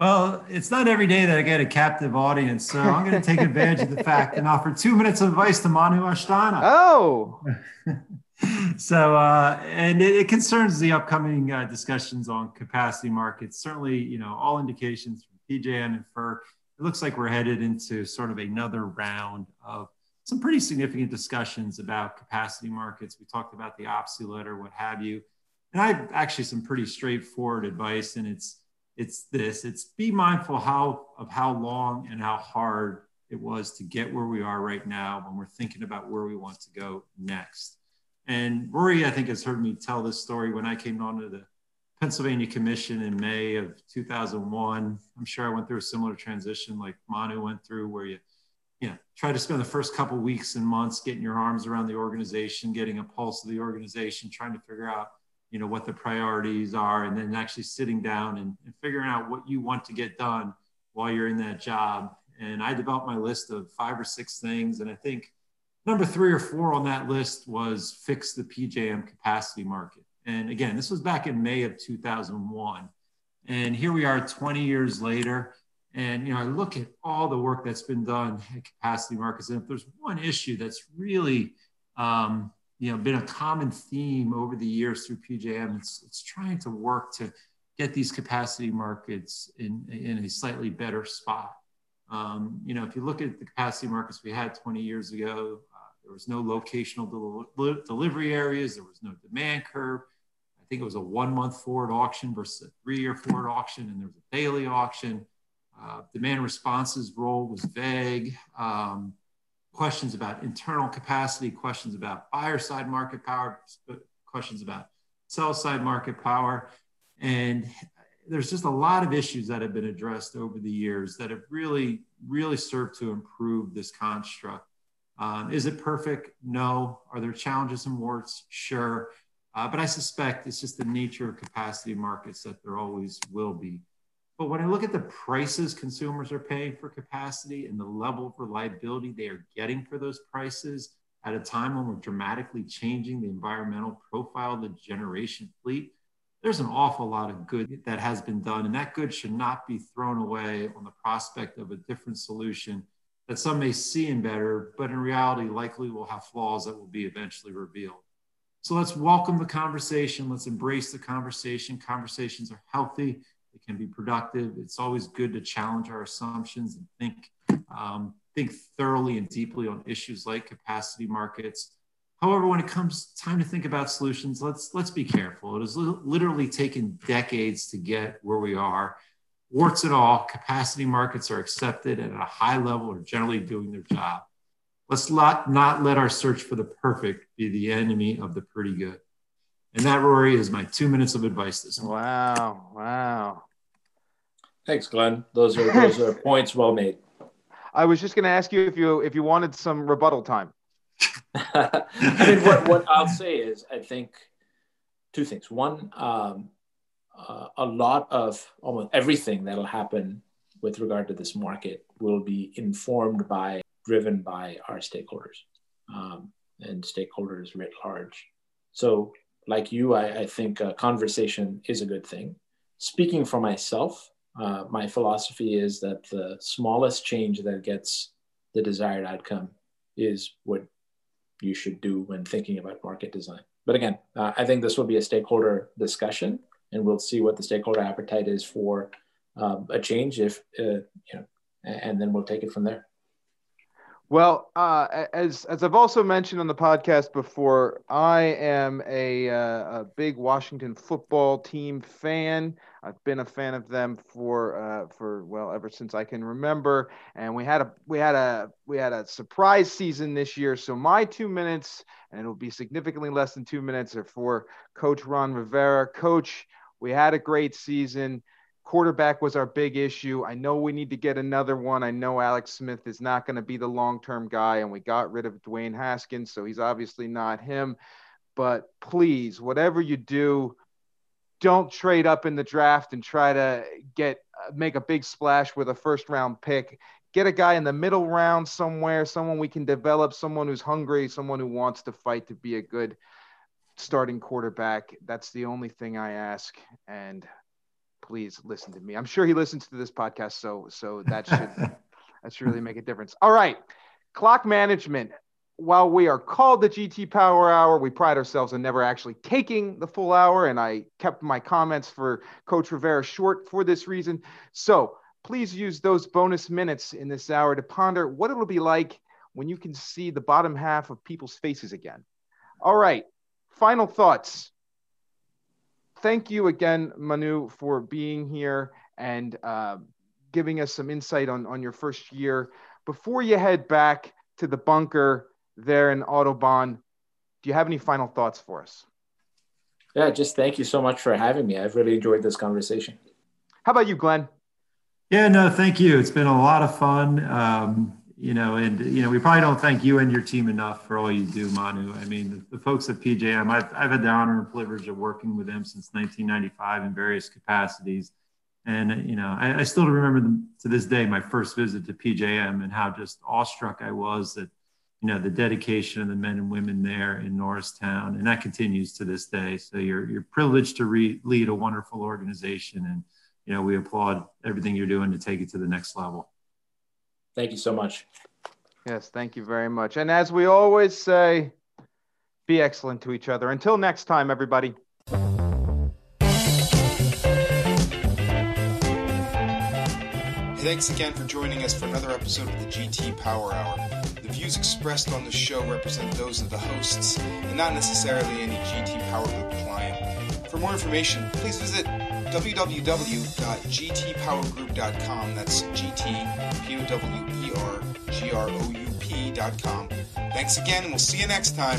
Well, it's not every day that I get a captive audience, so I'm going to take advantage of the fact and offer two minutes of advice to Manu Asthana. Oh. so, uh, and it, it, concerns the upcoming uh, discussions on capacity markets. Certainly, you know, all indications from PJM and FERC, it looks like we're headed into sort of another round of some pretty significant discussions about capacity markets. We talked about the OPSI letter, what have you. And I have actually some pretty straightforward advice, and it's it's this: it's be mindful how of how long and how hard it was to get where we are right now when we're thinking about where we want to go next. And Rory, I think, has heard me tell this story when I came onto the Pennsylvania Commission in May of 2001. I'm sure I went through a similar transition like Manu went through, where you, you know, try to spend the first couple weeks and months getting your arms around the organization, getting a pulse of the organization, trying to figure out, you know, what the priorities are, and then actually sitting down and, and figuring out what you want to get done while you're in that job. And I developed my list of five or six things, and I think number three or four on that list was fix the PJM capacity market and again, this was back in May of 2001. And here we are 20 years later. And, you know, I look at all the work that's been done at capacity markets. And if there's one issue that's really, um, you know, been a common theme over the years through PJM, it's, it's trying to work to get these capacity markets in, in a slightly better spot. Um, you know, if you look at the capacity markets we had 20 years ago, uh, there was no locational del- delivery areas, there was no demand curve I think it was a one month forward auction versus a three year forward auction, and there was a daily auction. Uh, demand responses role was vague. Um, questions about internal capacity, questions about buyer side market power, questions about sell side market power. And there's just a lot of issues that have been addressed over the years that have really, really served to improve this construct. Um, is it perfect? No. Are there challenges and warts? Sure. Uh, but I suspect it's just the nature of capacity markets that there always will be. But when I look at the prices consumers are paying for capacity and the level of reliability they are getting for those prices at a time when we're dramatically changing the environmental profile of the generation fleet, there's an awful lot of good that has been done. And that good should not be thrown away on the prospect of a different solution that some may see in better, but in reality likely will have flaws that will be eventually revealed. So let's welcome the conversation. Let's embrace the conversation. Conversations are healthy, they can be productive. It's always good to challenge our assumptions and think, um, think thoroughly and deeply on issues like capacity markets. However, when it comes time to think about solutions, let's let's be careful. It has literally taken decades to get where we are. Warts and all, capacity markets are accepted and at a high level are generally doing their job. Let's not, not let our search for the perfect be the enemy of the pretty good. And that, Rory, is my two minutes of advice this morning. Wow. Wow. Thanks, Glenn. Those are those are points well made. I was just going to ask you if you if you wanted some rebuttal time. I mean, what, what I'll say is, I think two things. One, um, uh, a lot of almost everything that'll happen with regard to this market will be informed by driven by our stakeholders um, and stakeholders writ large. So, like you, I, I think a conversation is a good thing. Speaking for myself, uh, my philosophy is that the smallest change that gets the desired outcome is what you should do when thinking about market design. But again, uh, I think this will be a stakeholder discussion, and we'll see what the stakeholder appetite is for um, a change. If uh, you know, and then we'll take it from there. Well, uh, as as I've also mentioned on the podcast before, I am a, uh, a big Washington football team fan. I've been a fan of them for uh, for well ever since I can remember. And we had a we had a we had a surprise season this year. So my two minutes, and it'll be significantly less than two minutes, are for Coach Ron Rivera. Coach, we had a great season quarterback was our big issue. I know we need to get another one. I know Alex Smith is not going to be the long term guy, and we got rid of Dwayne Haskins, so he's obviously not him. But please, whatever you do, don't trade up in the draft and try to get make a big splash with a first round pick. Get a guy in the middle round somewhere, someone we can develop, someone who's hungry, someone who wants to fight to be a good starting quarterback. That's the only thing I ask. And please listen to me. I'm sure he listens to this podcast, so so that should that should really make a difference. All right, clock management. While we are called the GT Power Hour, we pride ourselves on never actually taking the full hour, and I kept my comments for Coach Rivera short for this reason. So please use those bonus minutes in this hour to ponder what it'll be like when you can see the bottom half of people's faces again. All right, final thoughts. Thank you again, Manu, for being here and uh, giving us some insight on, on your first year. Before you head back to the bunker there in Audubon, do you have any final thoughts for us? Yeah, just thank you so much for having me. I've really enjoyed this conversation. How about you, Glenn? Yeah, no, thank you. It's been a lot of fun. Um, you know, and you know, we probably don't thank you and your team enough for all you do, Manu. I mean, the, the folks at PJM, I've, I've had the honor and privilege of working with them since 1995 in various capacities. And you know, I, I still remember to this day my first visit to PJM and how just awestruck I was that you know the dedication of the men and women there in Norristown, and that continues to this day. So you're you're privileged to re- lead a wonderful organization, and you know we applaud everything you're doing to take it to the next level. Thank you so much. Yes, thank you very much. And as we always say, be excellent to each other. Until next time, everybody. Thanks again for joining us for another episode of the GT Power Hour. The views expressed on the show represent those of the hosts and not necessarily any GT Power Group client. For more information, please visit www.gtpowergroup.com. That's GT P O W E R G R O U P.com. Thanks again, and we'll see you next time.